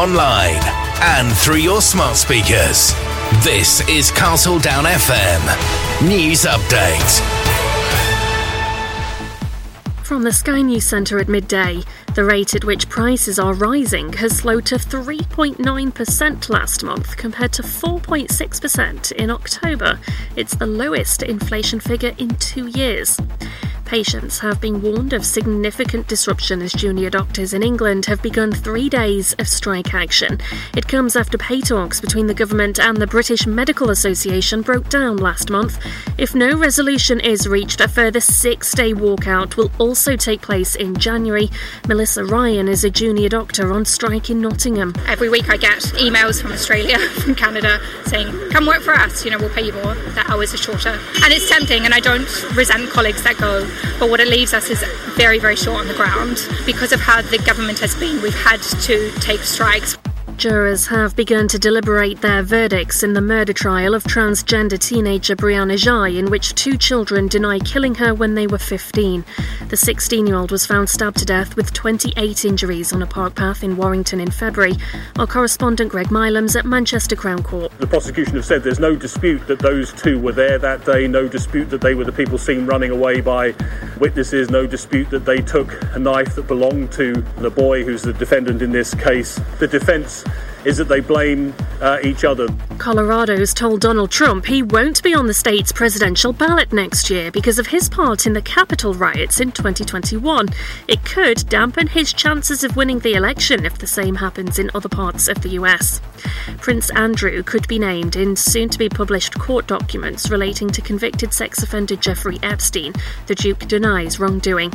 Online, and through your smart speakers. This is Castle Down FM News Update. From the Sky News Centre at midday, the rate at which prices are rising has slowed to 3.9% last month compared to 4.6% in October. It's the lowest inflation figure in two years. Patients have been warned of significant disruption as junior doctors in England have begun three days of strike action. It comes after pay talks between the government and the British Medical Association broke down last month. If no resolution is reached, a further six day walkout will also take place in January. Melissa Ryan is a junior doctor on strike in Nottingham. Every week I get emails from Australia, from Canada, saying, come work for us, you know, we'll pay you more, the hours are shorter. And it's tempting, and I don't resent colleagues that go but what it leaves us is very, very short on the ground. Because of how the government has been, we've had to take strikes. Jurors have begun to deliberate their verdicts in the murder trial of transgender teenager Brianna Ghey, in which two children deny killing her when they were 15. The 16 year old was found stabbed to death with 28 injuries on a park path in Warrington in February. Our correspondent Greg Milam's at Manchester Crown Court. The prosecution have said there's no dispute that those two were there that day, no dispute that they were the people seen running away by witnesses, no dispute that they took a knife that belonged to the boy who's the defendant in this case. The defence is that they blame uh, each other. Colorado's told Donald Trump he won't be on the state's presidential ballot next year because of his part in the Capitol riots in 2021. It could dampen his chances of winning the election if the same happens in other parts of the US. Prince Andrew could be named in soon to be published court documents relating to convicted sex offender Jeffrey Epstein. The Duke denies wrongdoing.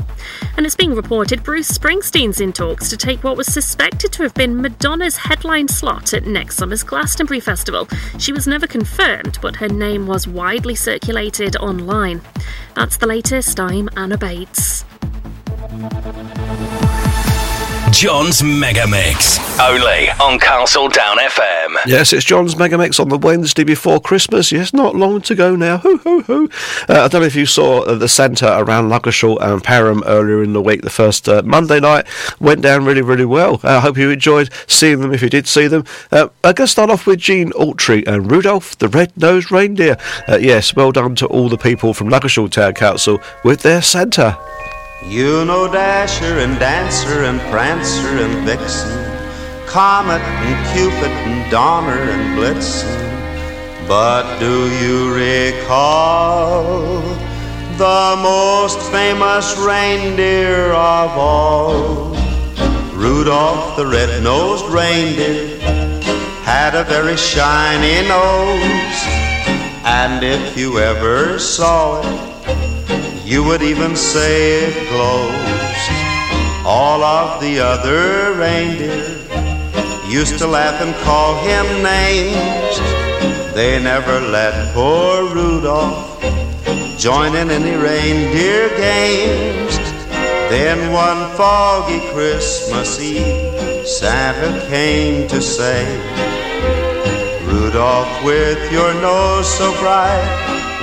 And it's being reported Bruce Springsteen's in talks to take what was suspected to have been Madonna's headline slot at next summer's Glastonbury Festival. She was never confirmed, but her name was widely circulated online. That's the latest. I'm Anna Bates. John's Mega Mix. Only on Castle Down FM. Yes, it's John's Mega Mix on the Wednesday before Christmas. Yes, not long to go now. Hoo, hoo, hoo. Uh, I don't know if you saw uh, the centre around Ludgershall and Perham earlier in the week. The first uh, Monday night went down really, really well. I hope you enjoyed seeing them if you did see them. I'm going to start off with Gene Autry and Rudolph the Red-Nosed Reindeer. Uh, yes, well done to all the people from Ludgershall Town Council with their Santa. You know Dasher and Dancer and Prancer and Vixen, Comet and Cupid and Donner and Blitzen. But do you recall the most famous reindeer of all? Rudolph the red-nosed reindeer had a very shiny nose, and if you ever saw it, you would even say it glows. All of the other reindeer used to laugh and call him names. They never let poor Rudolph join in any reindeer games. Then one foggy Christmas Eve, Santa came to say, Rudolph, with your nose so bright,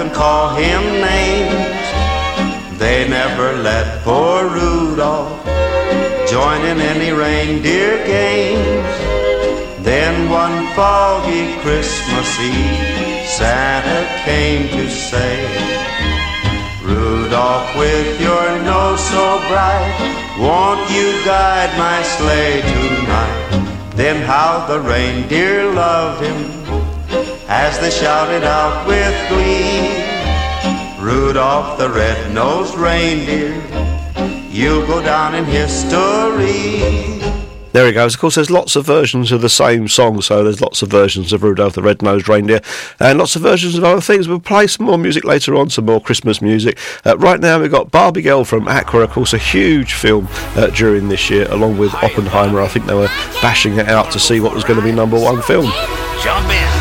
And call him names. They never let poor Rudolph join in any reindeer games. Then one foggy Christmas Eve, Santa came to say, Rudolph, with your nose so bright, won't you guide my sleigh tonight? Then how the reindeer loved him as they shouted out with glee. Rudolph the red-nosed reindeer, you'll go down in history. There he goes. Of course, there's lots of versions of the same song, so there's lots of versions of Rudolph the Red-Nosed Reindeer and lots of versions of other things. We'll play some more music later on, some more Christmas music. Uh, right now, we've got Barbie Girl from Aqua, of course, a huge film uh, during this year, along with Oppenheimer. I think they were bashing it out to see what was going to be number one film. Jump in.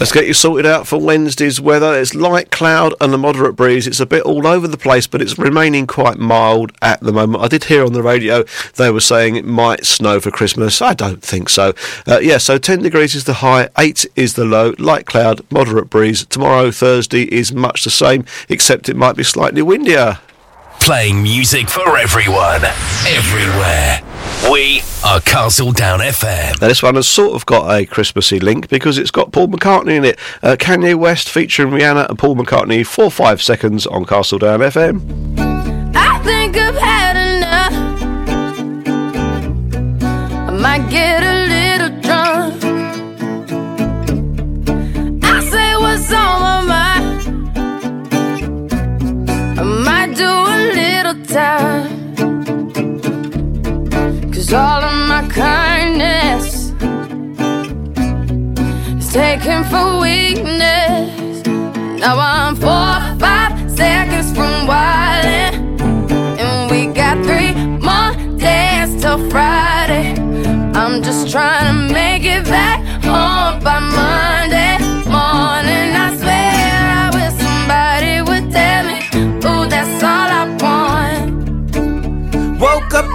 Let's get you sorted out for Wednesday's weather. It's light cloud and a moderate breeze. It's a bit all over the place, but it's remaining quite mild at the moment. I did hear on the radio they were saying it might snow for Christmas. I don't think so. Uh, yeah, so 10 degrees is the high, 8 is the low, light cloud, moderate breeze. Tomorrow, Thursday, is much the same, except it might be slightly windier. Playing music for everyone, everywhere. We are Castle Down FM. Now, this one has sort of got a Christmassy link because it's got Paul McCartney in it. Uh, Kanye West featuring Rihanna and Paul McCartney for five seconds on Castle Down FM. I think I've had enough. I might get All of my kindness. is taken for weakness. Now I'm four, five seconds from wildin'. And we got three more days till Friday. I'm just trying to make it back home by mine.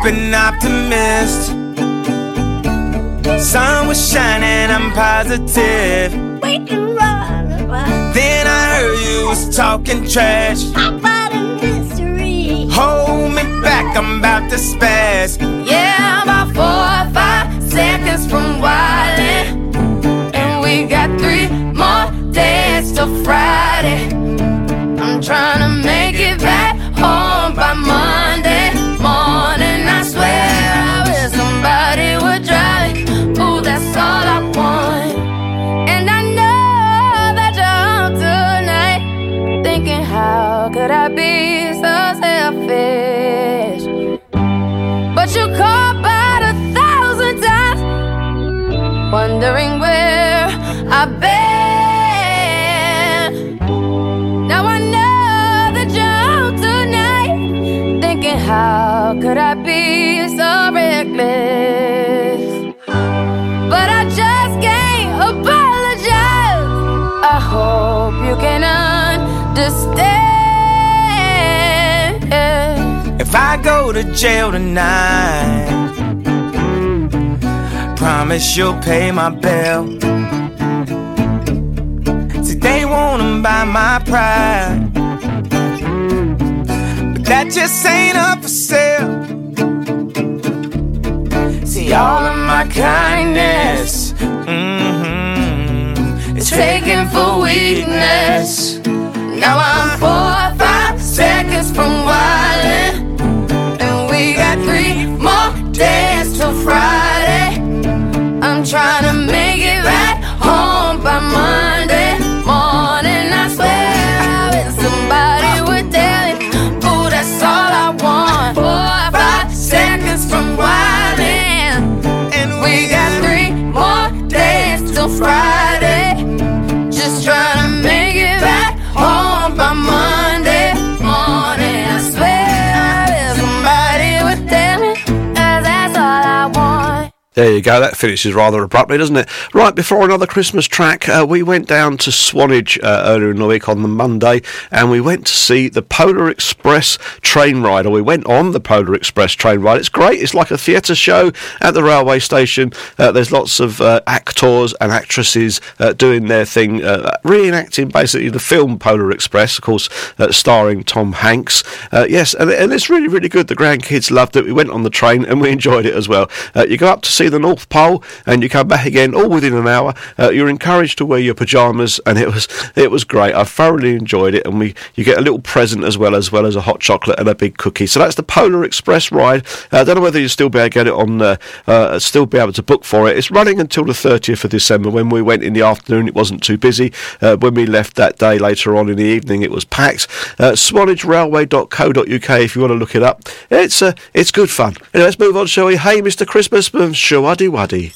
An optimist. Sun was shining, I'm positive. Then I heard you was talking trash. Hold me back, I'm about to spaz. Yeah, I'm about four or five I've. Now I know that you're tonight, thinking, how could I be so reckless? But I just can't apologize. I hope you can understand. If I go to jail tonight, promise you'll pay my bill. My pride, but that just ain't up for sale. See, all of my kindness, mm-hmm, is taken for weakness. Now I'm four or five seconds from wildin'. And we got three more days till Friday. I'm trying to days There you go. That finishes rather abruptly, doesn't it? Right before another Christmas track, uh, we went down to Swanage uh, earlier in the week on the Monday, and we went to see the Polar Express train ride. Or we went on the Polar Express train ride. It's great. It's like a theatre show at the railway station. Uh, there's lots of uh, actors and actresses uh, doing their thing, uh, reenacting basically the film Polar Express, of course, starring Tom Hanks. Yes, and, and it's really, really good. The grandkids loved it. We went on the train and we enjoyed it as well. You go up to see the North Pole and you come back again all within an hour. Uh, you're encouraged to wear your pajamas, and it was it was great. I thoroughly enjoyed it, and we you get a little present as well as well as a hot chocolate and a big cookie. So that's the Polar Express ride. Uh, I don't know whether you'll still be able to get it on, uh, uh, still be able to book for it. It's running until the 30th of December. When we went in the afternoon, it wasn't too busy. Uh, when we left that day later on in the evening, it was packed. Uh, SwanageRailway.co.uk if you want to look it up. It's uh, it's good fun. Anyway, let's move on, shall we? Hey, Mr. Christmas, um, shawaddy waddy.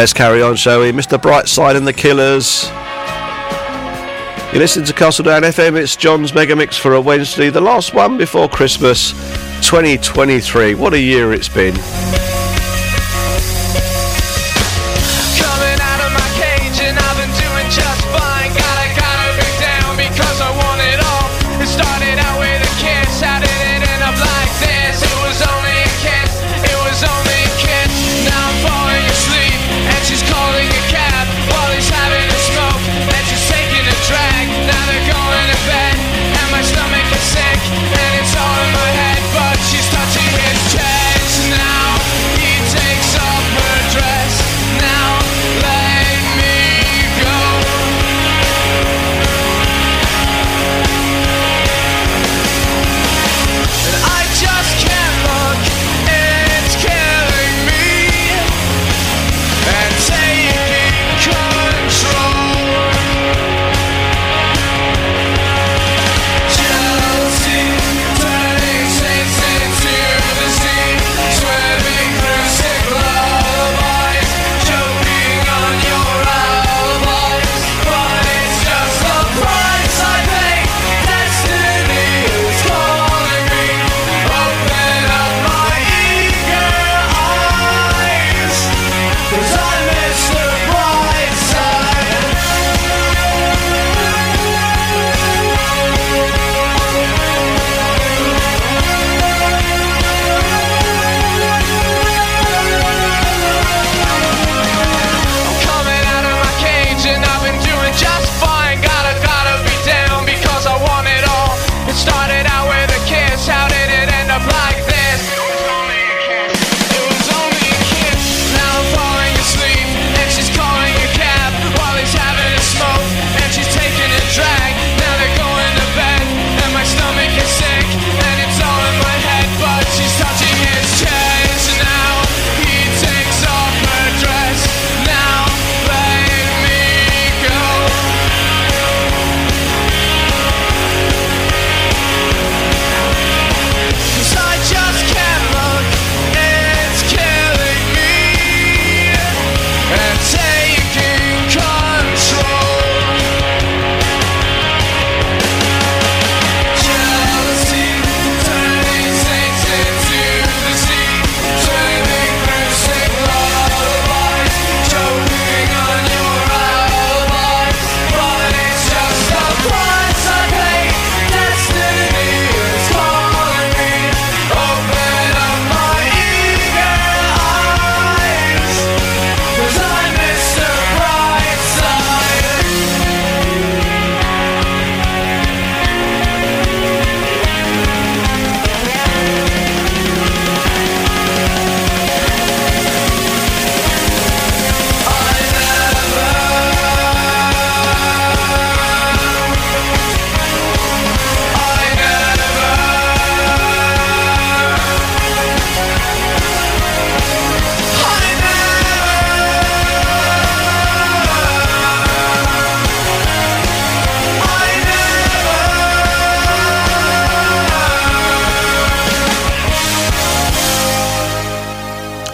Let's carry on, shall we? Mr. Brightside and the Killers. You listen to Castledown FM, it's John's Mega Mix for a Wednesday, the last one before Christmas 2023. What a year it's been.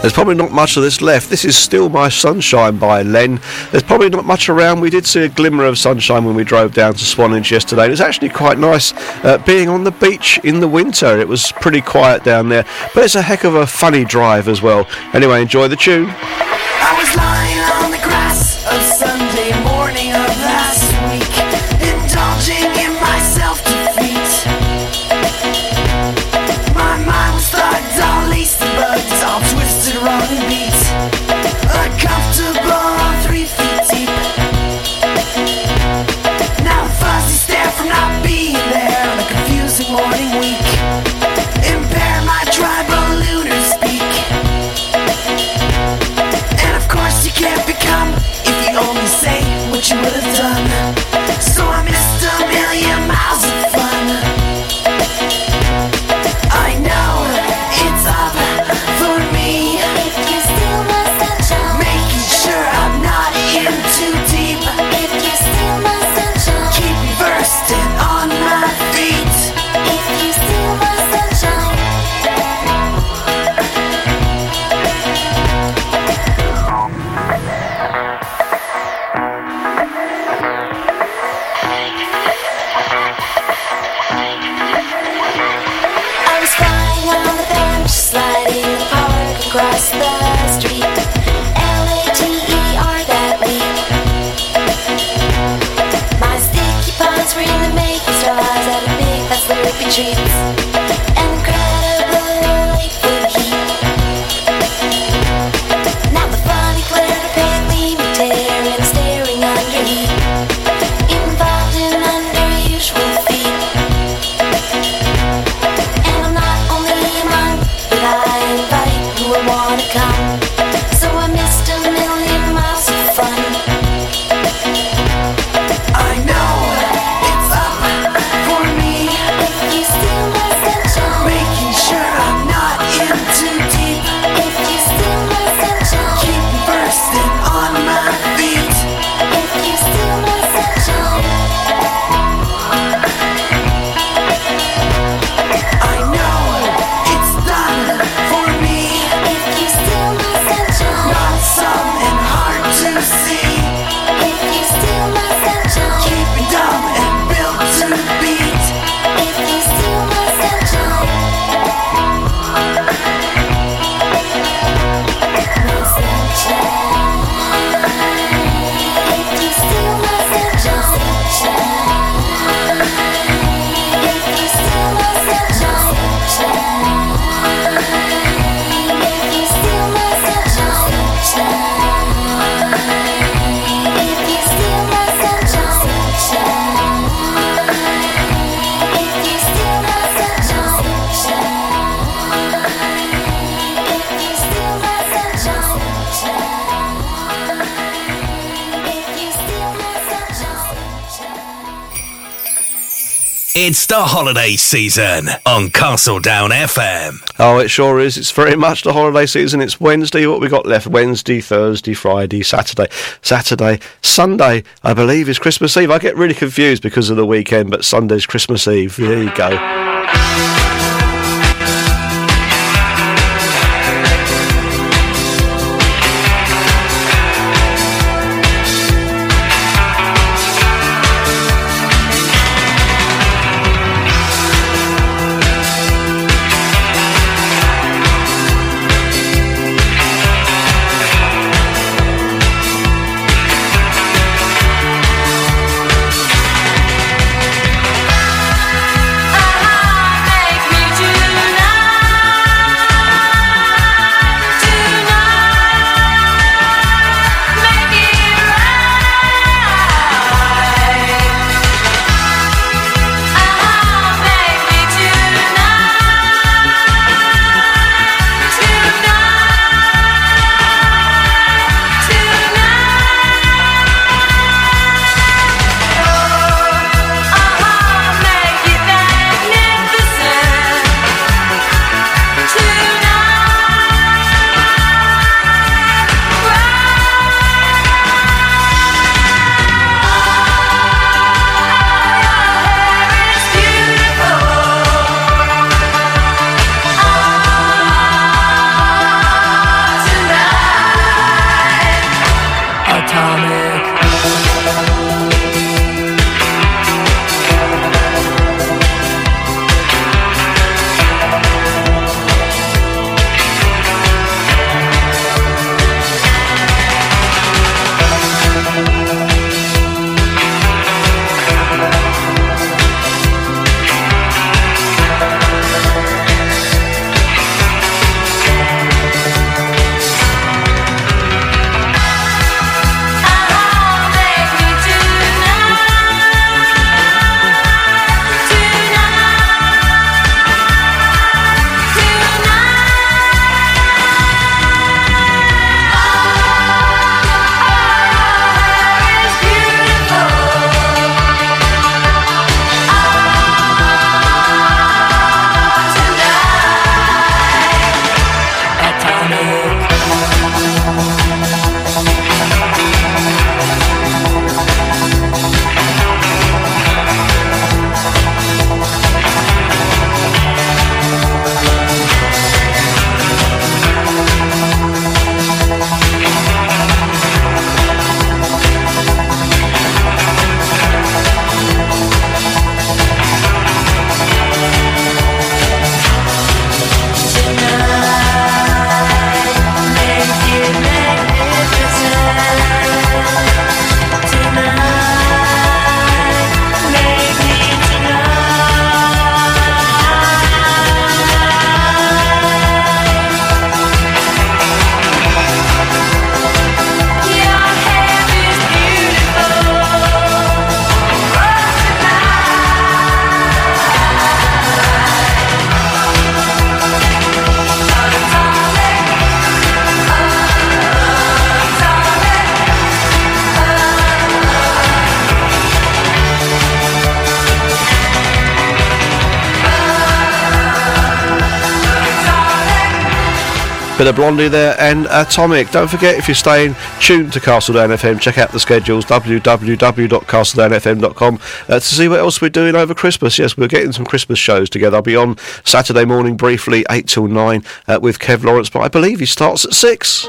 There's probably not much of this left. This is steal my sunshine by Len. There's probably not much around. We did see a glimmer of sunshine when we drove down to Swanage yesterday. It's actually quite nice uh, being on the beach in the winter. It was pretty quiet down there, but it's a heck of a funny drive as well. Anyway, enjoy the tune. dreams. The holiday season on Castledown FM. Oh, it sure is. It's very much the holiday season. It's Wednesday. What we got left? Wednesday, Thursday, Friday, Saturday, Saturday, Sunday. I believe is Christmas Eve. I get really confused because of the weekend, but Sunday's Christmas Eve. There you go. Bit of Blondie there and Atomic. Don't forget, if you're staying tuned to Castledown FM, check out the schedules www.castledownfm.com uh, to see what else we're doing over Christmas. Yes, we're getting some Christmas shows together. I'll be on Saturday morning briefly, 8 till 9, uh, with Kev Lawrence, but I believe he starts at 6.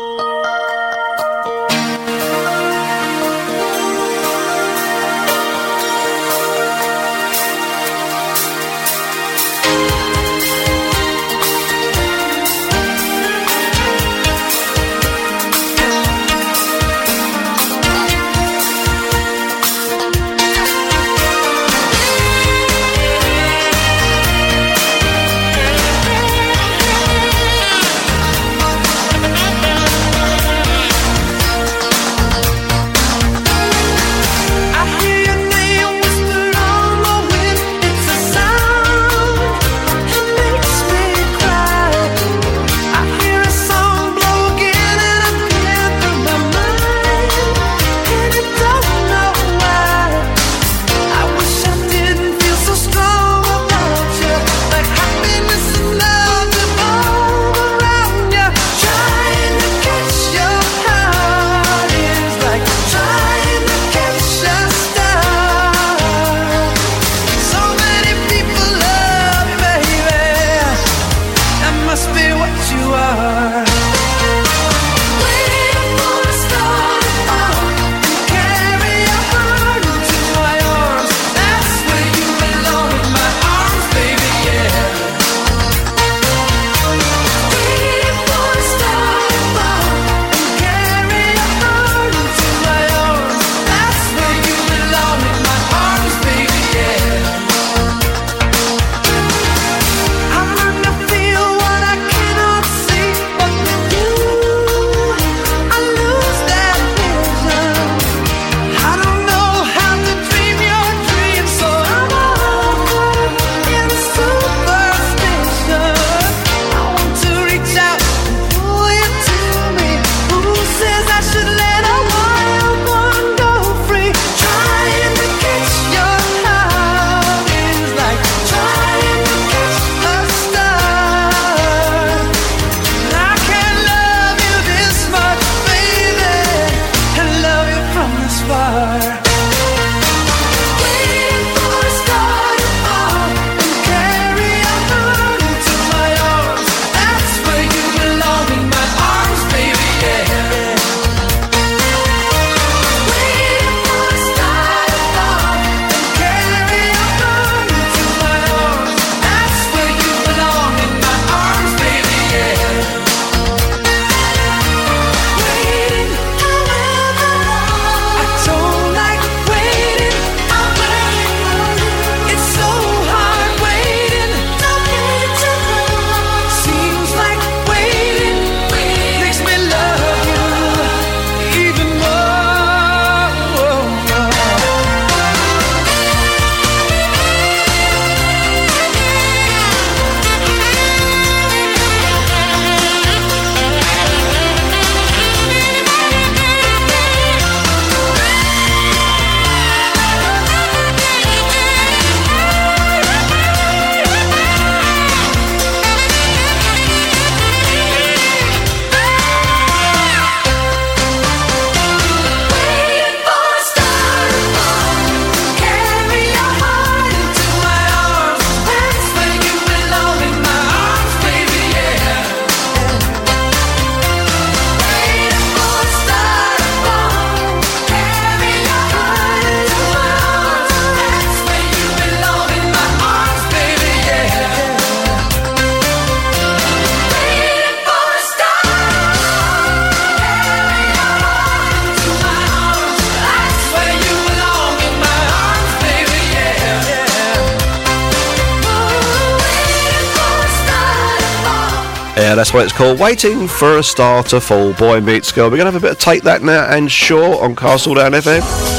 what it's called. Waiting for a Star to Fall. Boy meets girl. We're going to have a bit of Take That Now and Sure on Castle Down FM.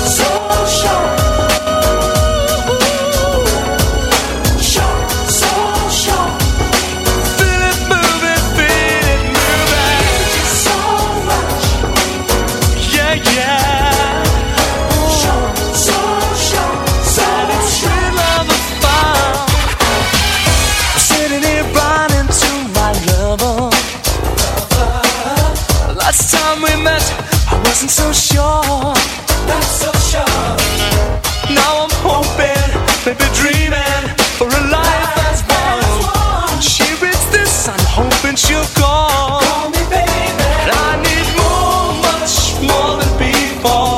fall.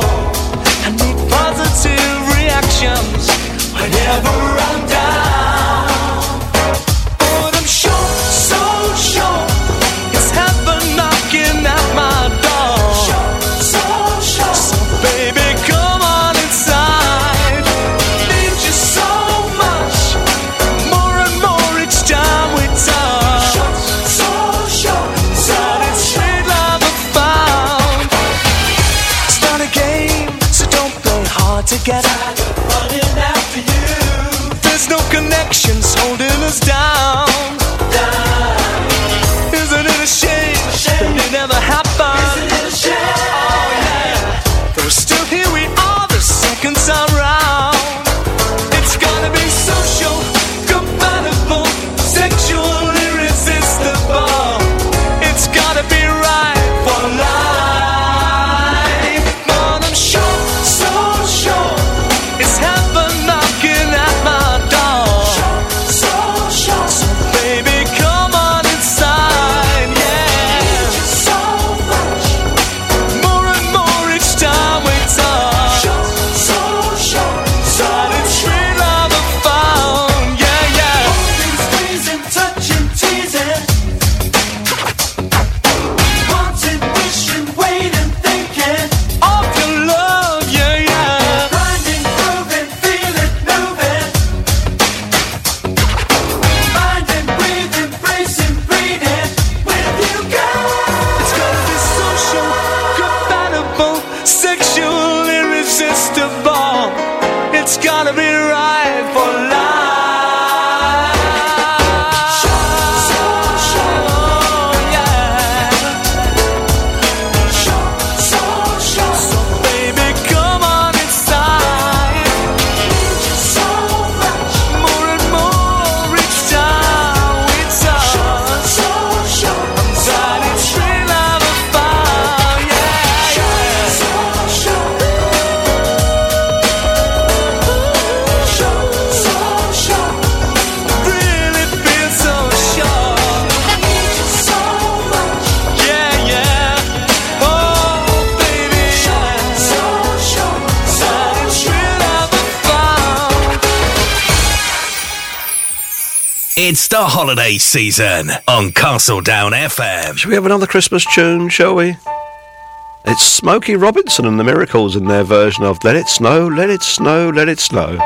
the holiday season on Castle Down FM. Should we have another Christmas tune, shall we? It's Smokey Robinson and the Miracles in their version of Let It Snow, Let It Snow, Let It Snow.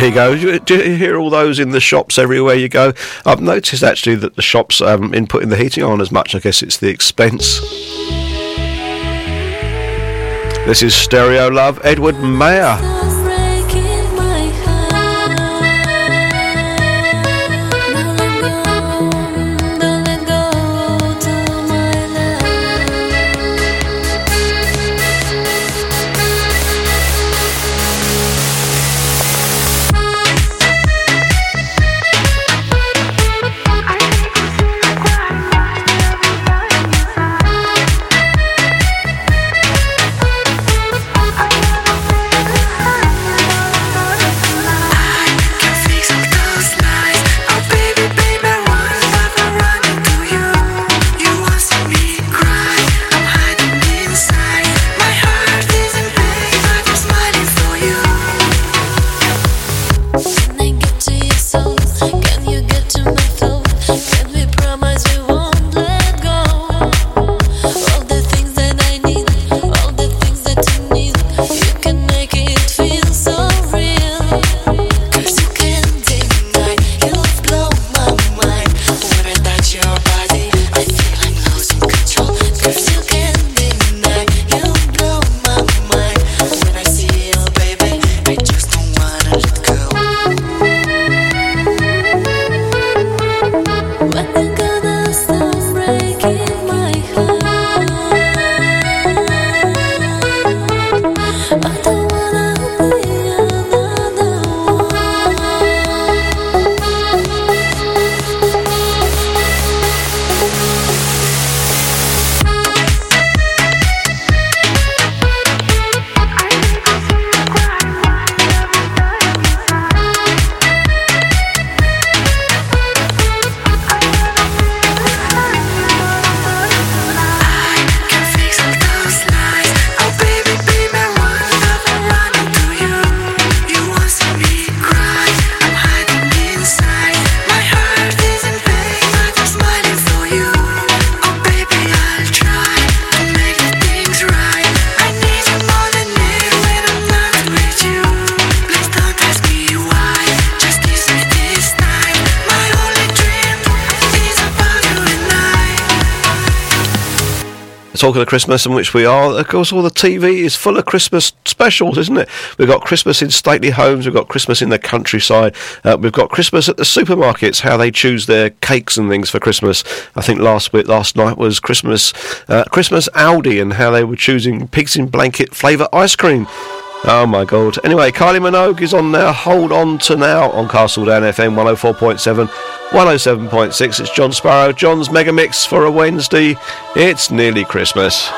There you go. Do, do you hear all those in the shops everywhere you go? I've noticed actually that the shops um, haven't been putting the heating on as much. I guess it's the expense. This is Stereo Love, Edward Maya. Talking of Christmas, in which we are, of course, all the TV is full of Christmas specials, isn't it? We've got Christmas in stately homes, we've got Christmas in the countryside, uh, we've got Christmas at the supermarkets, how they choose their cakes and things for Christmas. I think last week, last night was Christmas, uh, Christmas Aldi, and how they were choosing pigs in blanket flavour ice cream. Oh my god. Anyway, Kylie Minogue is on now. Hold on to now on Castle Down FM 104.7, 107.6. It's John Sparrow. John's Mega Mix for a Wednesday. It's nearly Christmas.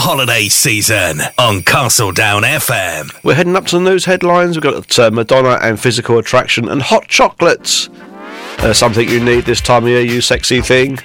holiday season on Castle Down FM. We're heading up to the news headlines. We've got uh, Madonna and physical attraction and hot chocolates. Uh, something you need this time of year, you sexy thing.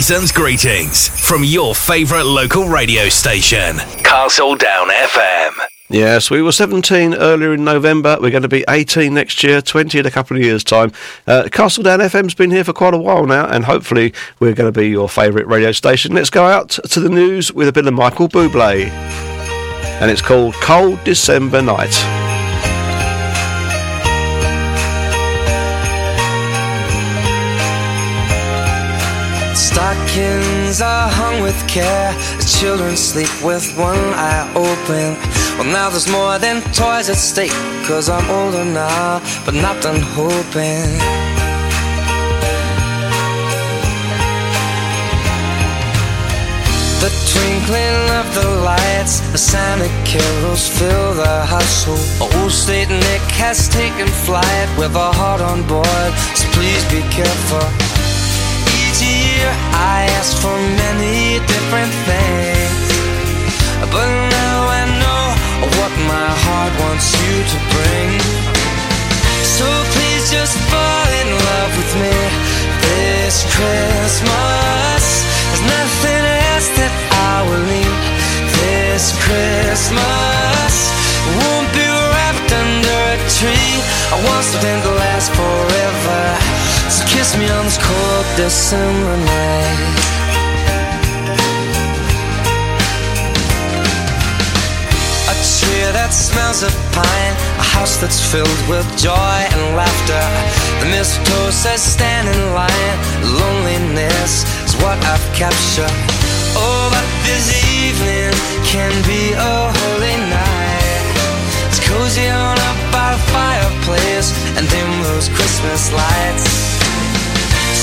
Season's greetings from your favourite local radio station, Castle Down FM. Yes, we were 17 earlier in November. We're going to be 18 next year, 20 in a couple of years' time. Uh, Castle Down FM's been here for quite a while now, and hopefully we're going to be your favourite radio station. Let's go out to the news with a bit of Michael Bublé. And it's called Cold December Night. Stockings are hung with care. The children sleep with one eye open. Well, now there's more than toys at stake. Cause I'm older now, but not done hoping. The twinkling of the lights, the Santa carols fill the household. Old Saint Nick has taken flight with a heart on board, so please be careful. Year I ask for many different things, but now I know what my heart wants you to bring. So please just fall in love with me this Christmas. There's nothing else that I will need this Christmas. Won't be wrapped under a tree. I want something to last forever. So kiss me on this cold December night. A tree that smells of pine, a house that's filled with joy and laughter. The mistletoe says stand in line. Loneliness is what I've captured. Oh, but this evening can be a holy night. It's cozy on up by the fireplace and dim those Christmas lights.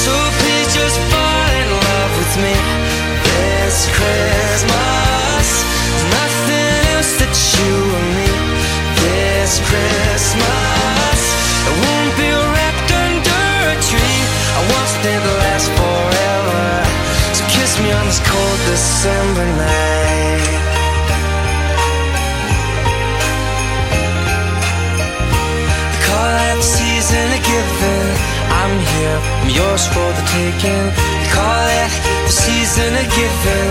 So please just fall in love with me this Christmas. Nothing else that you and me this Christmas. It won't be wrapped under a tree. I want something to last forever. So kiss me on this cold December night. They call that season of giving. I'm here, I'm yours for the taking. Call it the season of giving.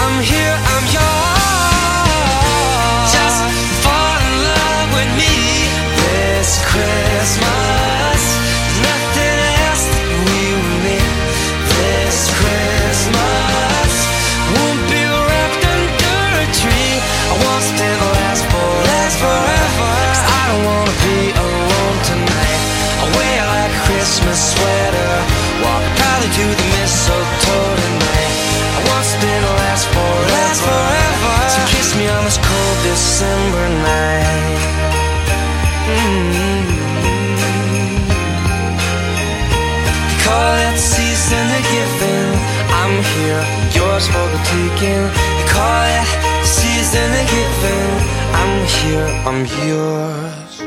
I'm here, I'm yours. Just fall in love with me this Christmas. Call it season of giving. I'm here, yours for the taking. They call it season of giving. I'm here, I'm yours.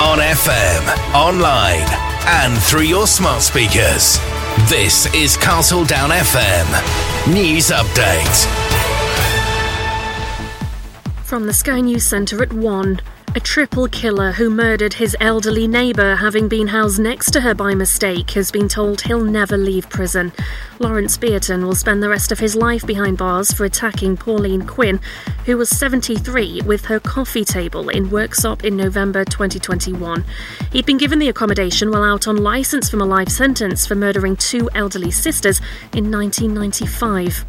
On FM, online, and through your smart speakers. This is Castle Down FM News Update. From the Sky News Centre at 1. A triple killer who murdered his elderly neighbour, having been housed next to her by mistake, has been told he'll never leave prison. Lawrence Beaton will spend the rest of his life behind bars for attacking Pauline Quinn, who was 73, with her coffee table in Worksop in November 2021. He'd been given the accommodation while out on licence from a life sentence for murdering two elderly sisters in 1995.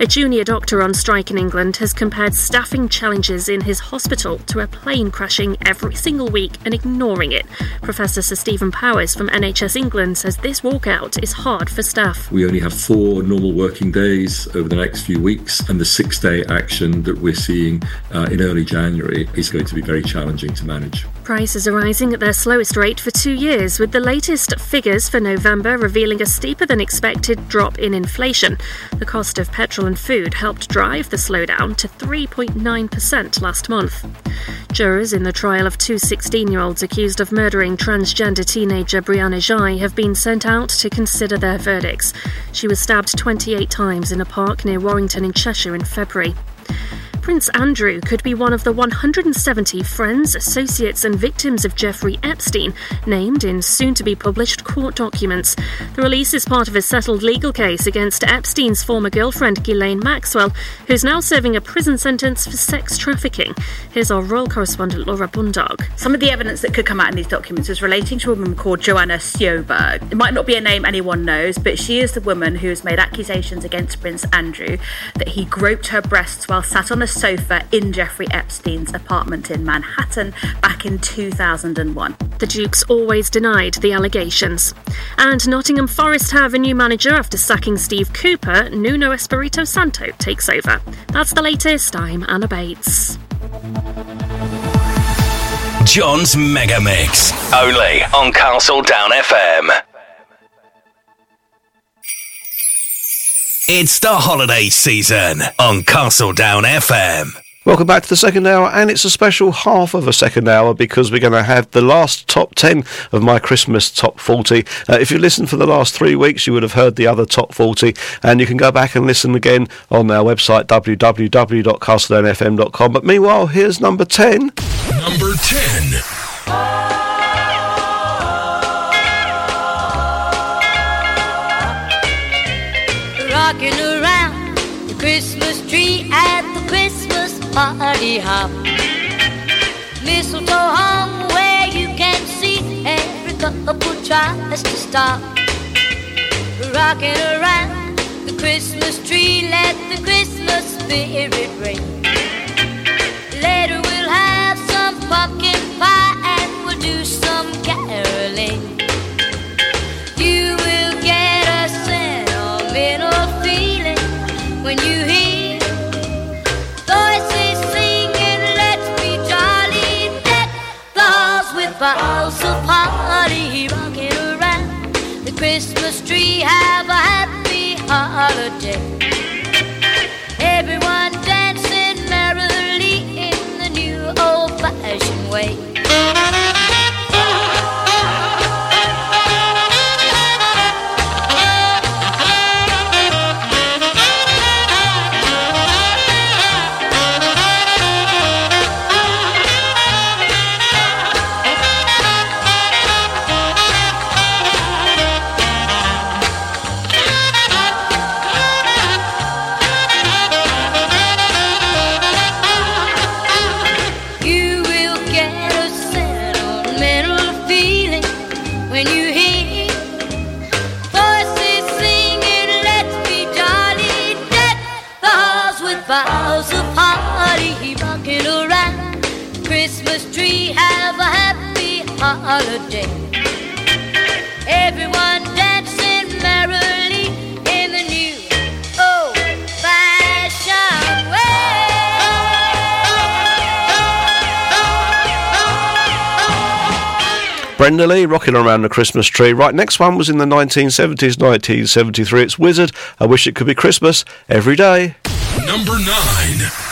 A junior doctor on strike in England has compared staffing challenges in his hospital to a plane crashing every single week and ignoring it. Professor Sir Stephen Powis from NHS England says this walkout is hard for staff. We only have four normal working days over the next few weeks, and the six day action that we're seeing uh, in early January is going to be very challenging to manage. Prices are rising at their slowest rate for two years, with the latest figures for November revealing a steeper than expected drop in inflation. The cost of petrol and food helped drive the slowdown to 3.9% last month. Jurors in the trial of two 16 year olds accused of murdering transgender teenager Brianna Ghey have been sent out to consider their verdicts. She was stabbed 28 times in a park near Warrington in Cheshire in February. Prince Andrew could be one of the 170 friends, associates, and victims of Jeffrey Epstein named in soon to be published court documents. The release is part of a settled legal case against Epstein's former girlfriend, Ghislaine Maxwell, who's now serving a prison sentence for sex trafficking. Here's our royal correspondent, Laura Bundock. Some of the evidence that could come out in these documents is relating to a woman called Johanna Sjoberg. It might not be a name anyone knows, but she is the woman who has made accusations against Prince Andrew that he groped her breasts while sat on a sofa in Jeffrey Epstein's apartment in Manhattan back in 2001. The Dukes always denied the allegations. And Nottingham Forest have a new manager after sacking Steve Cooper. Nuno Espirito Santo takes over. That's the latest. I'm Anna Bates. John's Mega Mix. Only on Castle Down FM. It's the holiday season on Castle Down FM. Welcome back to the second hour, and it's a special half of a second hour because we're going to have the last top 10 of my Christmas top 40. Uh, if you listened for the last three weeks, you would have heard the other top 40, and you can go back and listen again on our website www.castledownfm.com. But meanwhile, here's number 10. Number 10. Party hop. Mistletoe hung where you can see every couple tries to stop. Rocking around the Christmas tree, let the Christmas spirit ring. Later we'll have some pumpkin pie and we'll do some caroling. You will get a sentimental feeling when you Christmas tree. Have a happy holiday. Brenda Lee rocking around the Christmas tree. Right, next one was in the 1970s, 1973. It's Wizzard. I wish it could be Christmas every day. Number nine.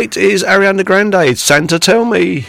date is Ariana Grande, Santa Tell Me.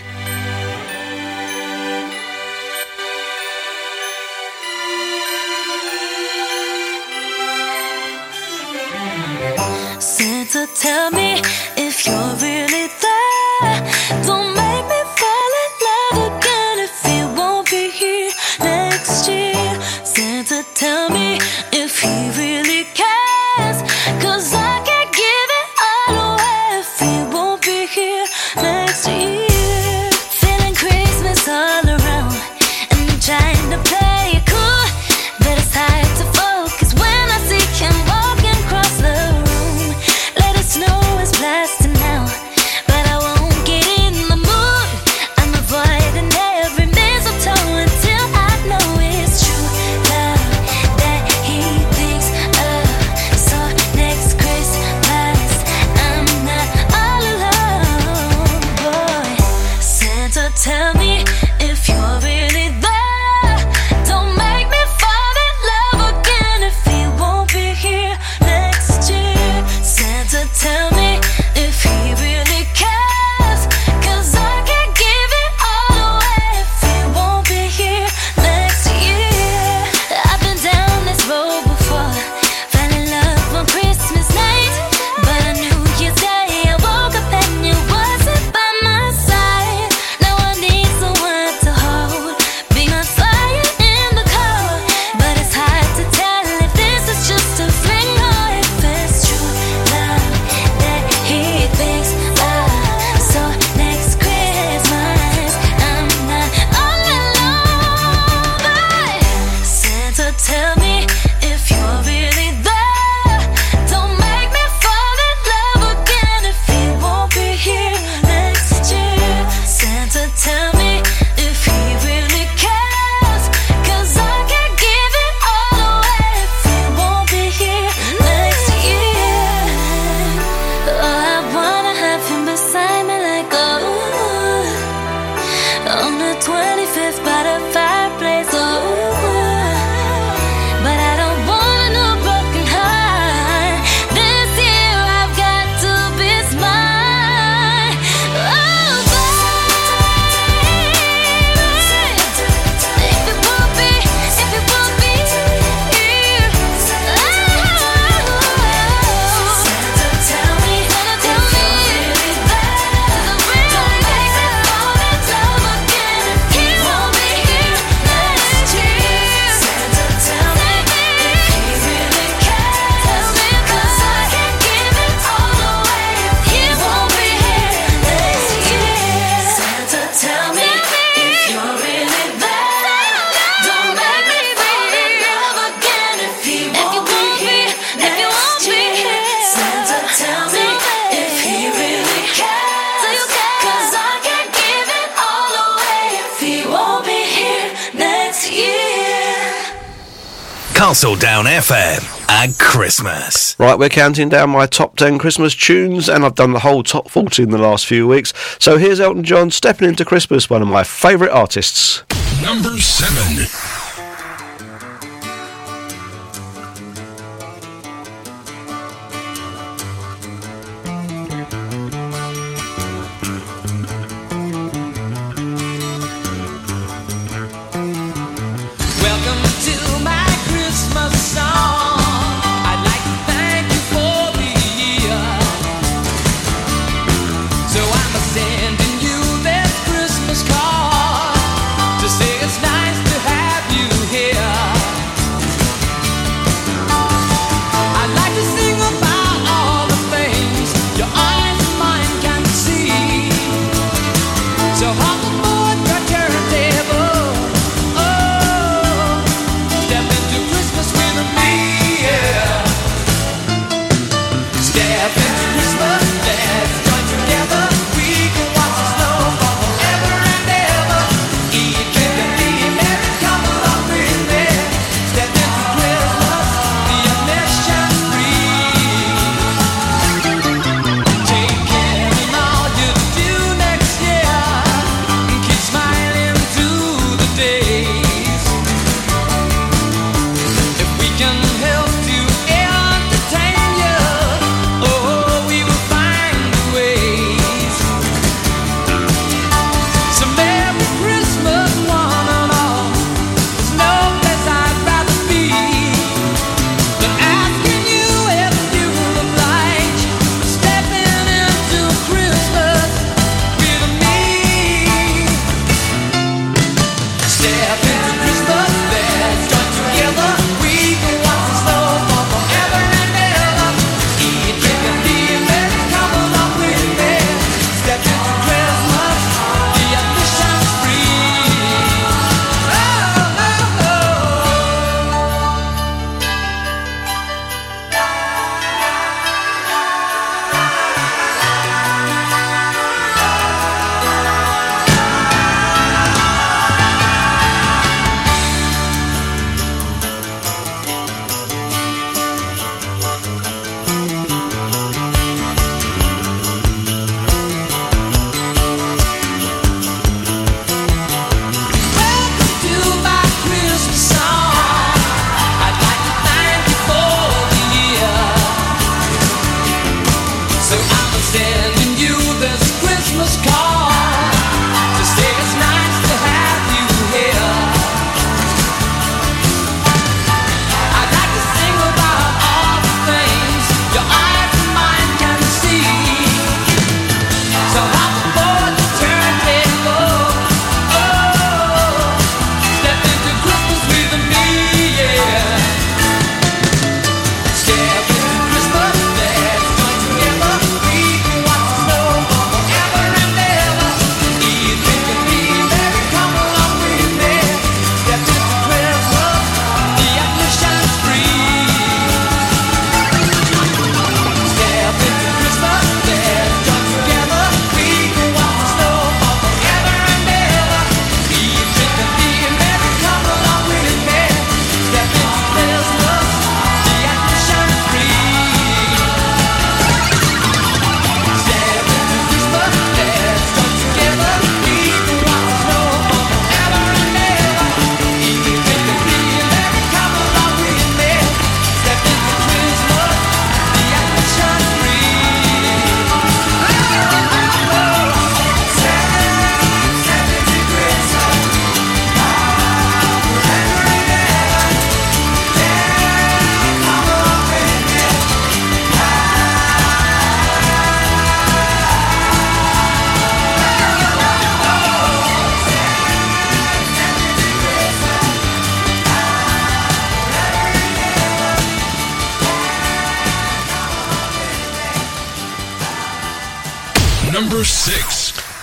Right, we're counting down my top 10 Christmas tunes, and I've done the whole top 40 in the last few weeks. So here's Elton John stepping into Christmas, one of my favourite artists. Number 7.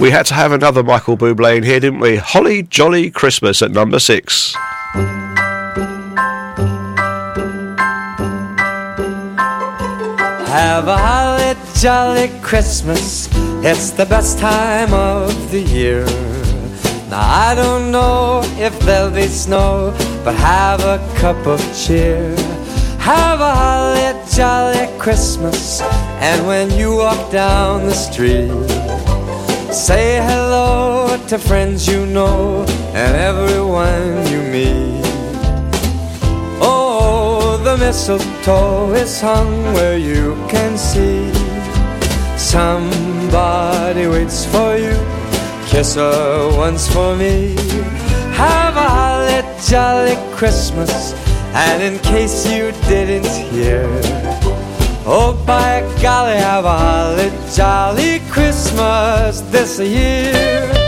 We had to have another Michael Bublé in here, didn't we? Holly Jolly Christmas at number six. Have a holly jolly Christmas. It's the best time of the year. Now I don't know if there'll be snow, but have a cup of cheer. Have a holly jolly Christmas. And when you walk down the street, say hello to friends you know and everyone you meet. Oh, the mistletoe is hung where you can see. Somebody waits for you. Kiss her once for me. Have a holly jolly Christmas. And in case you didn't hear, oh by golly, have a holly jolly Christmas this year.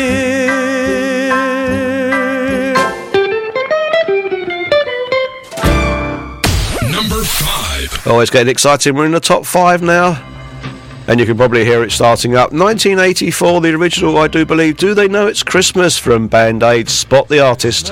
It's getting exciting. We're in the top five now. And you can probably hear it starting up. 1984, the original, I do believe. Do They Know It's Christmas from Band Aid? Spot the artist.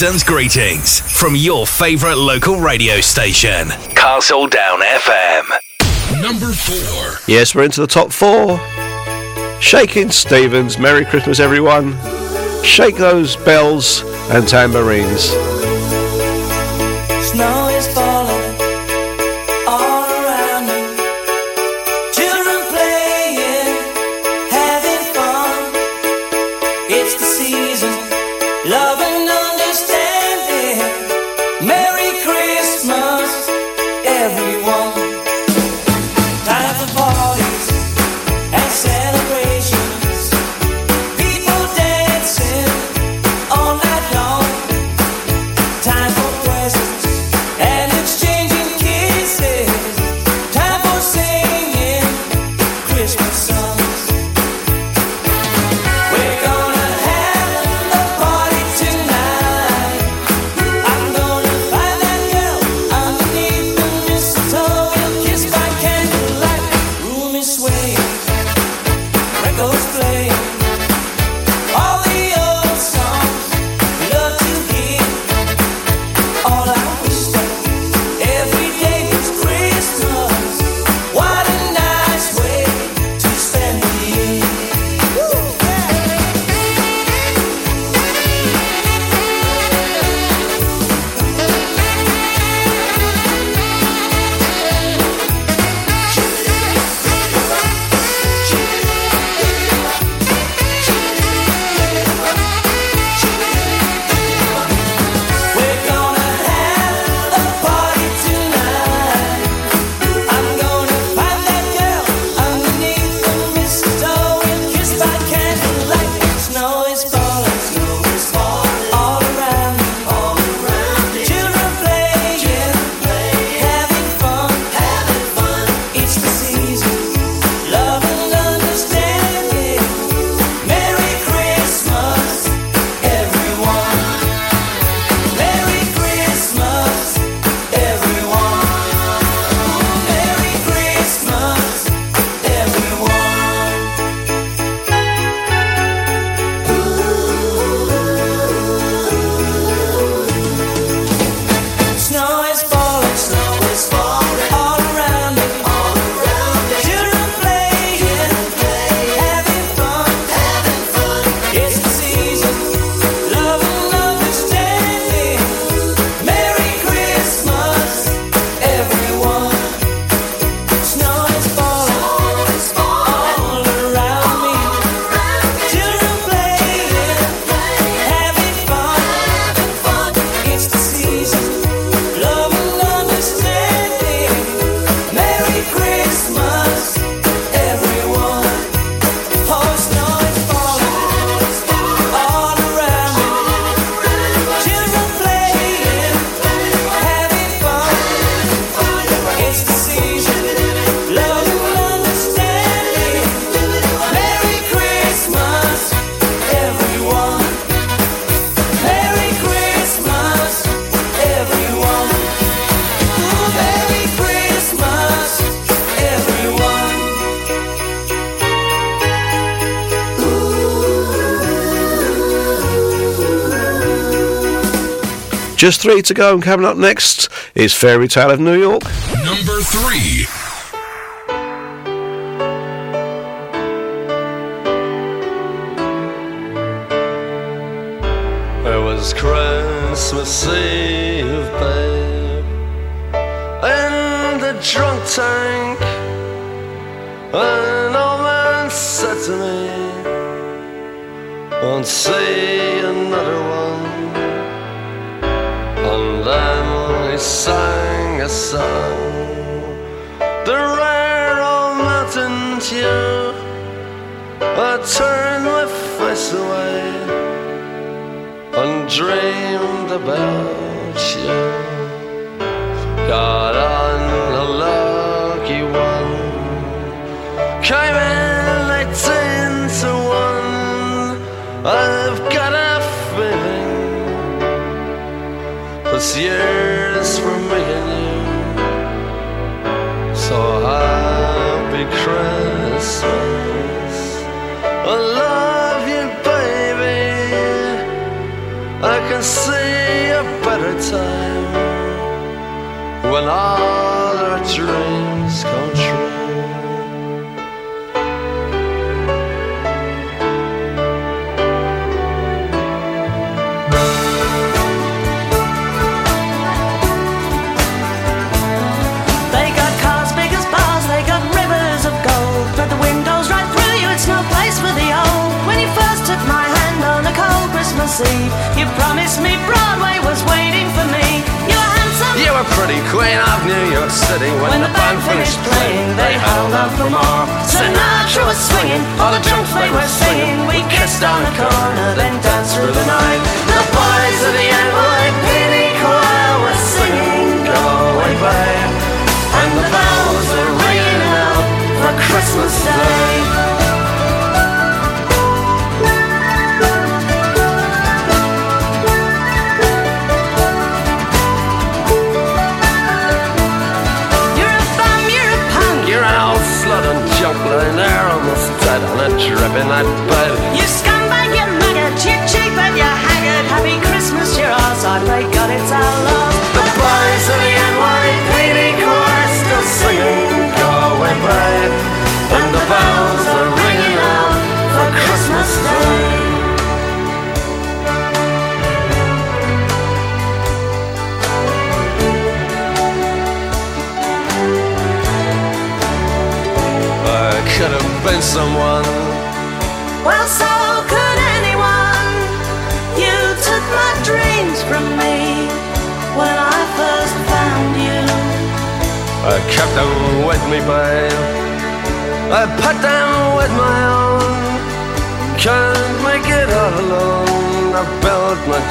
season's greetings from your favourite local radio station, Castle Down FM. Number four. Yes, we're into the top four. Shakin' Stevens. Merry Christmas, everyone. Shake those bells and tambourines. Just three to go, and coming up next is Fairy Tale of New York. Number three.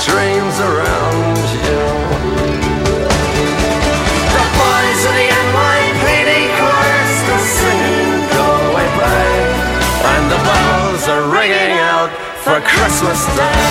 trains around you. The boys of the NYPD chorus go singing away by, and the bells are ringing out for Christmas Day.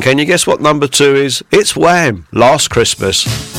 And can you guess what number two is? It's Wham! Last Christmas.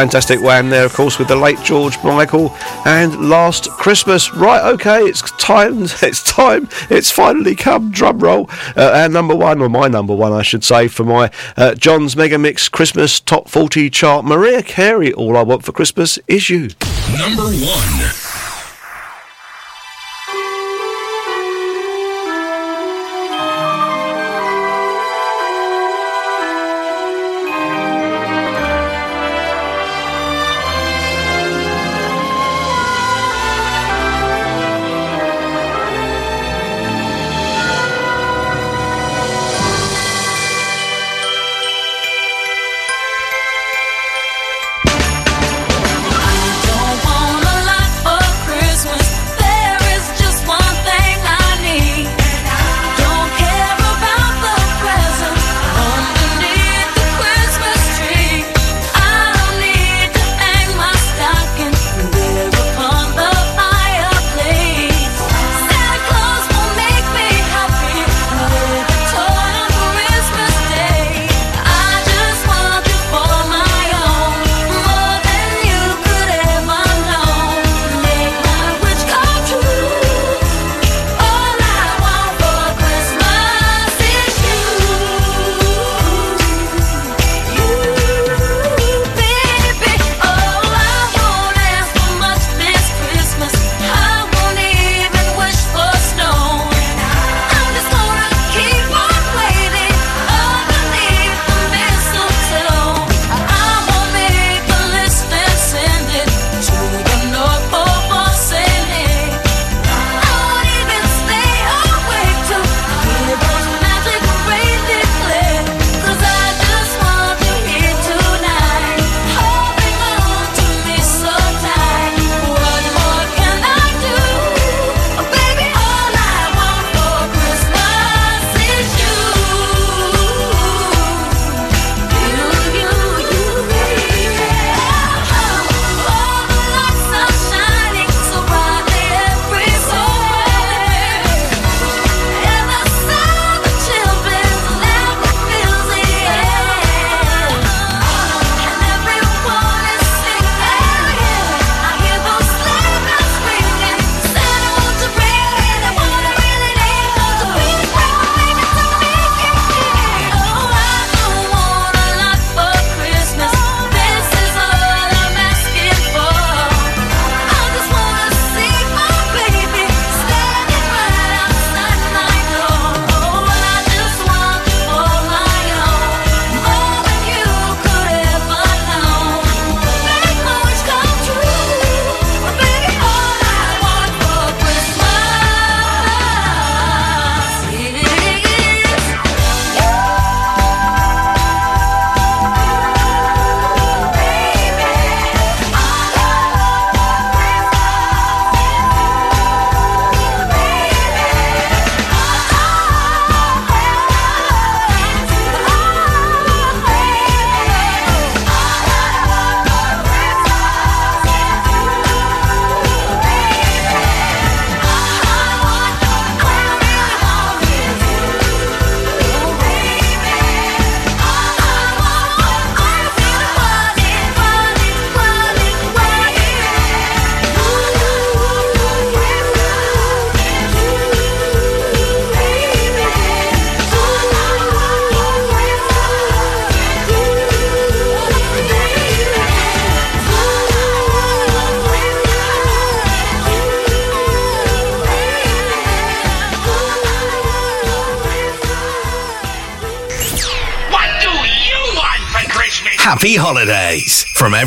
fantastic wham there, of course, with the late George Michael and Last Christmas. Right, okay, it's time, it's time, it's finally come. Drum roll, uh, our number one, or my number one, I should say, for my uh, John's Mega Mix Christmas Top 40 chart. Mariah Carey, All I Want for Christmas Is You. Number one.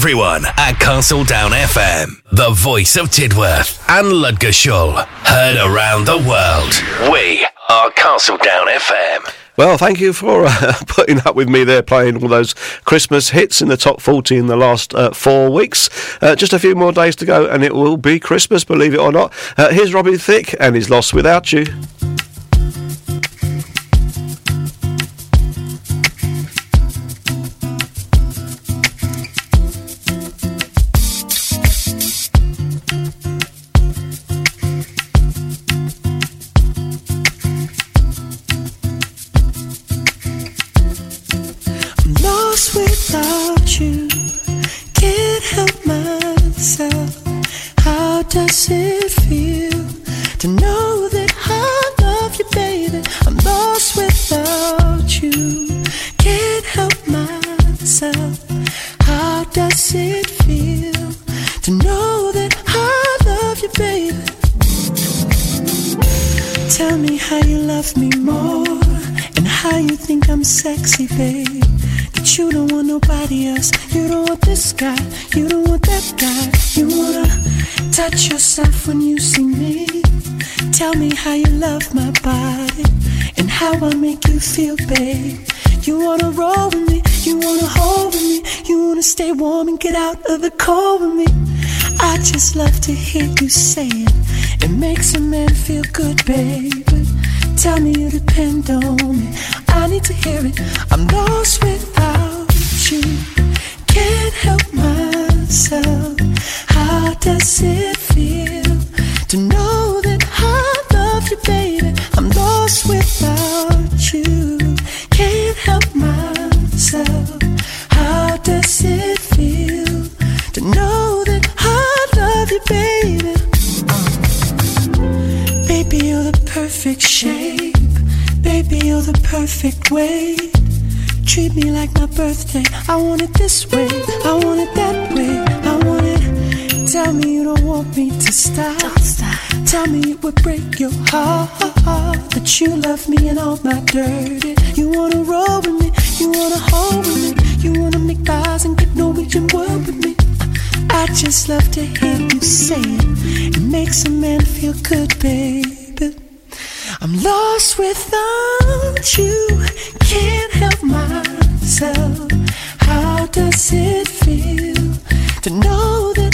everyone at Castle Down FM, the voice of Tidworth and Ludgershall, heard around the world. We are Castle Down FM. Well, thank you for uh, putting up with me there, playing all those Christmas hits in the top 40 in the last uh, four weeks. Uh, just a few more days to go, and it will be Christmas, believe it or not. Uh, here's Robin Thicke and his Lost Without You. Does it feel to know that I love you, baby? Tell me how you love me more and how you think I'm sexy, babe. That you don't want nobody else. You don't want this guy. You don't want that guy. You wanna touch yourself when you see me. Tell me how you love my body and how I make you feel, babe. You wanna roll with me, you wanna hold with me, you wanna stay warm and get out of the cold with me. I just love to hear you say it. It makes a man feel good, baby. Tell me you depend on me. I need to hear it. I'm lost without you. Can't help myself. How does it feel to know Baby, you're the perfect way. Treat me like my birthday. I want it this way. I want it that way. I want it. Tell me you don't want me to stop. Tell me it would break your heart that you love me and all my dirty. You wanna roll with me. You wanna hold with me. You wanna make pies and get Norwegian word with me. I just love to hear you say it. It makes a man feel good, baby. I'm lost without you. Can't help myself. How does it feel to know that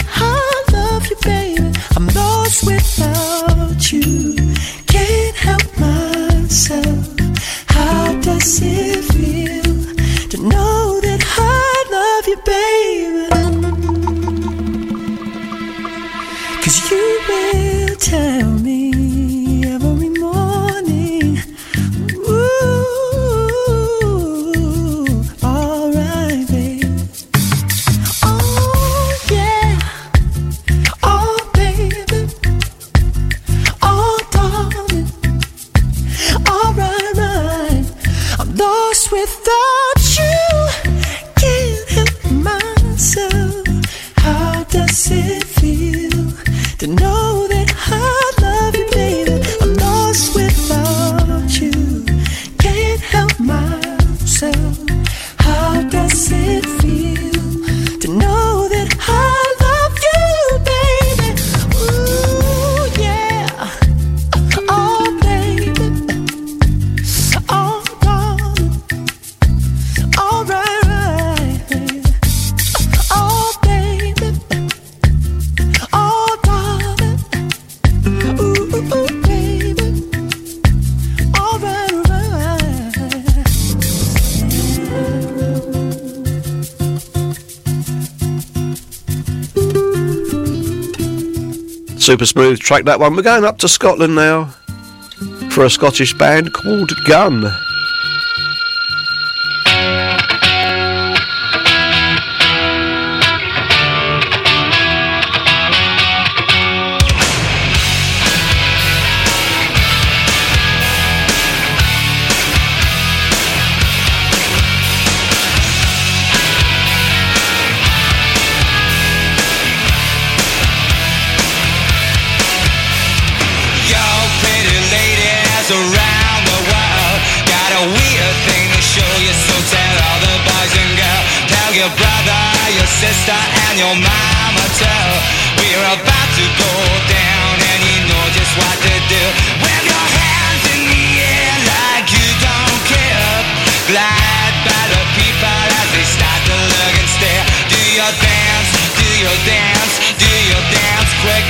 Super smooth track that one. We're going up to Scotland now for a Scottish band called Gun. Your brother, your sister and your mama too We're about to go down And you know just what to do. Wave your hands in the air like you don't care. Glide by the people as they start to look and stare. Do your dance, do your dance, do your dance quick,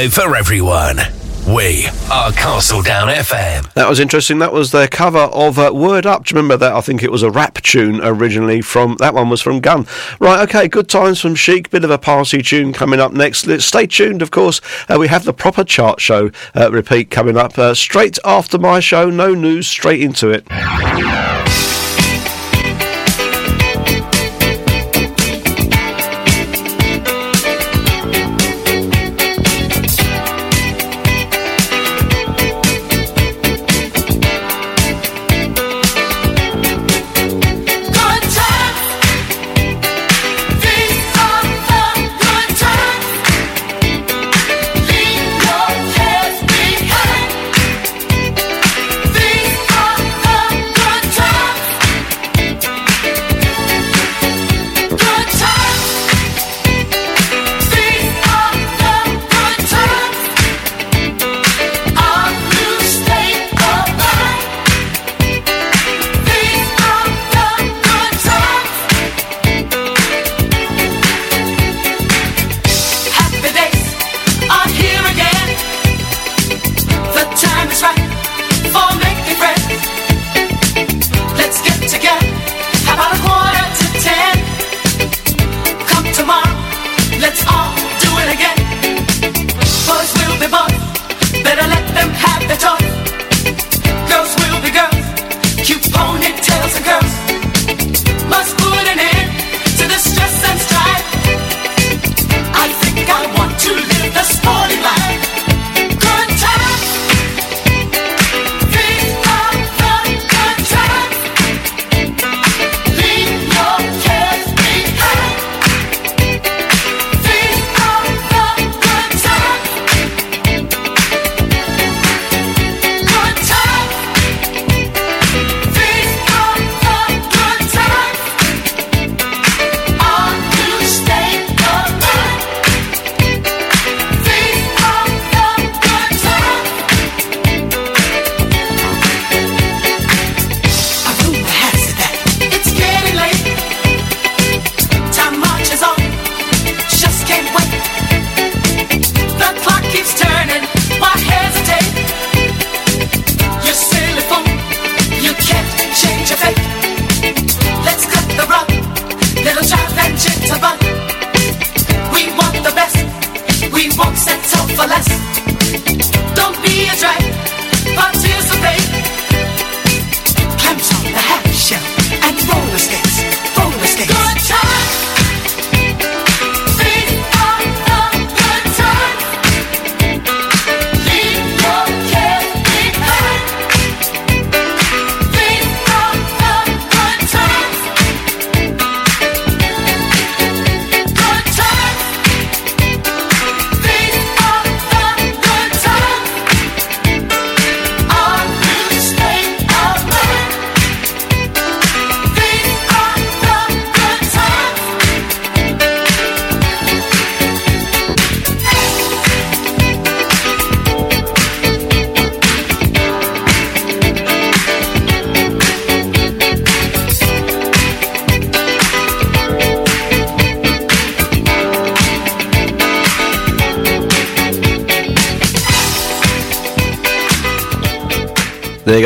radio for everyone. We are Castle Down FM. That was interesting. That was their cover of uh, Word Up. Do you remember that? I think it was a rap tune originally from that one was from Gun. Right, okay, good times from Chic. Bit of a party tune coming up next. Let's stay tuned, of course. Uh, we have the proper chart show uh, repeat coming up uh, straight after my show. No news, straight into it.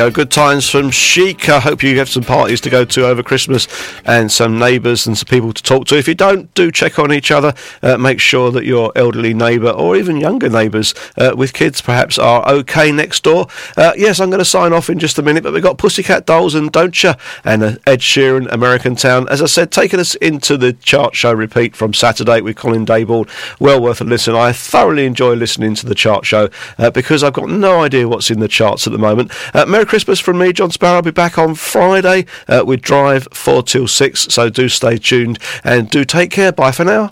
Go. Good times from Chic. I hope you have some parties to go to over Christmas and some neighbours and some people to talk to. If you don't, do check on each other. Uh, make sure that your elderly neighbour or even younger neighbours uh, with kids perhaps are okay next door. Uh, yes, I'm going to sign off in just a minute, but we've got Pussycat Dolls and Don't and uh, Ed Sheeran, American Town. As I said, taking us into the chart show repeat from Saturday with Colin Dayball. Well worth a listen. I thoroughly enjoy listening to the chart show uh, because I've got no idea what's in the charts at the moment. Uh, Merry from me, John Sparrow. I'll be back on Friday uh, with Drive 4 till 6, so do stay tuned and do take care. Bye for now.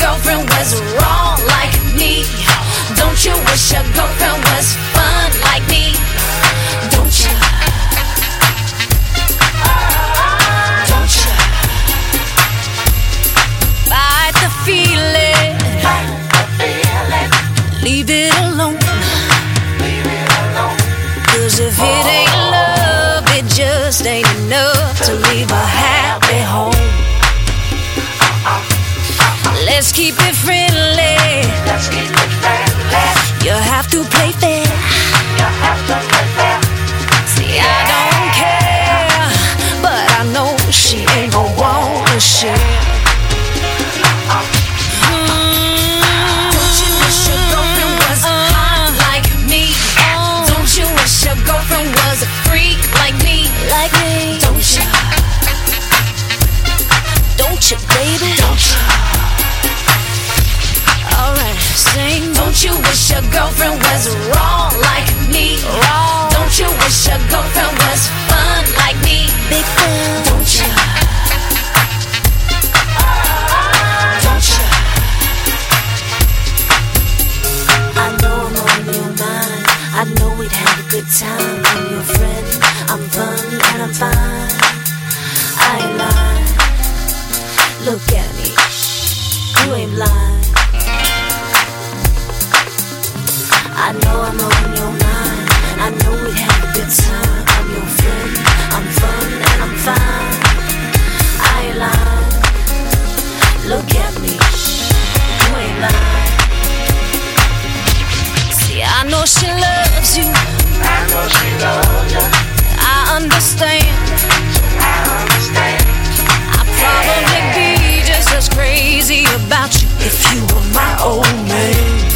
Girlfriend was wrong like me? Don't you wish your girlfriend was fun like me? Don't you? Don't you? Fight the feeling. Leave it alone. Keep it friendly. Let's keep it friendly. You have to play Don't you wish your girlfriend was wrong like me? Wrong. Don't you wish your girlfriend was fun like me? Big fan. Don't you? Don't you? I know I'm on your mind. I know we'd have a good time. I'm your friend. I'm fun and I'm fine. I ain't lying. Look at me. You ain't blind. I know I'm on your mind. I know we'd have a good time. I'm your friend. I'm fun and I'm fine. I ain't lying. Look at me. You ain't lying. See, I know she loves you. I know she loves you. I understand. I understand. I'd probably be just as crazy about you if you were my old man.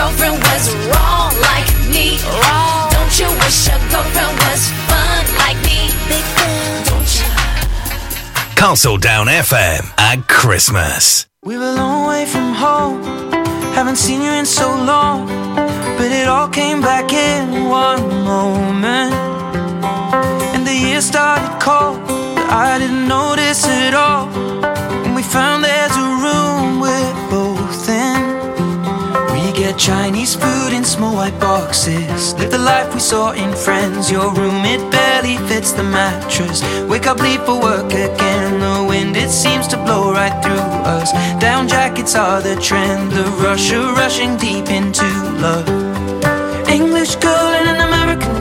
Girlfriend was wrong like me? Wrong. Don't you wish your girlfriend was fun like me? Big fan. Don't you? Castle Down FM at Christmas. We were a long way from home, haven't seen you in so long, but it all came back in one moment. And the year started cold, but I didn't notice it all. And we found there's a room we're both in. Get Chinese food in small white boxes. Live the life we saw in Friends. Your room, it barely fits the mattress. Wake up, leave for work again. The wind, it seems to blow right through us. Down jackets are the trend. The rush of rushing deep into love. English girl in an American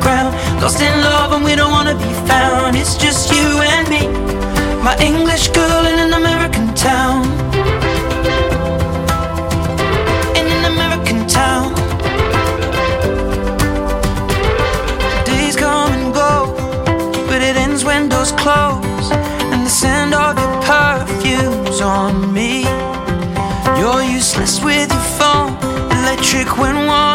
ground. Lost in love, and we don't wanna be found. It's just you and me. My English girl in an American town. In an American town. Days come and go, but it ends when doors close. And the scent of your perfume's on me. You're useless with your phone, electric when one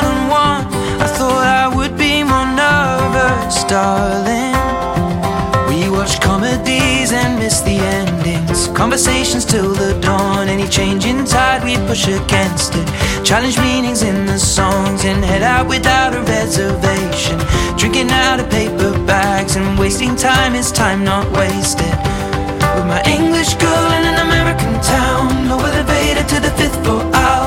darling. We watch comedies and miss the endings. Conversations till the dawn. Any change in tide, we push against it. Challenge meanings in the songs and head out without a reservation. Drinking out of paper bags and wasting time is time not wasted. With my English girl in an American town, no elevator to the fifth floor. I'll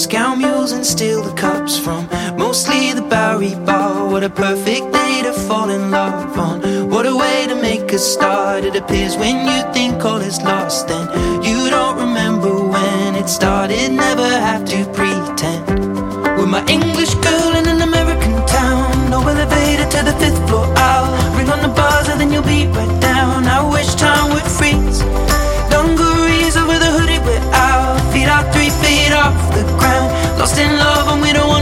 Moscow mules and steal the cups from mostly the Bowery Bar. What a perfect day to fall in love on. What a way to make a start. It appears when you think all is lost, then you don't remember when it started. Never have to pretend. With my English girl in an American town, no elevator to the fifth floor I'll Ring on the buzzer, then you'll be right down. I wish time would freeze. Dungarees over the hoodie we're out. Feet out three feet off the ground lost in love and we don't want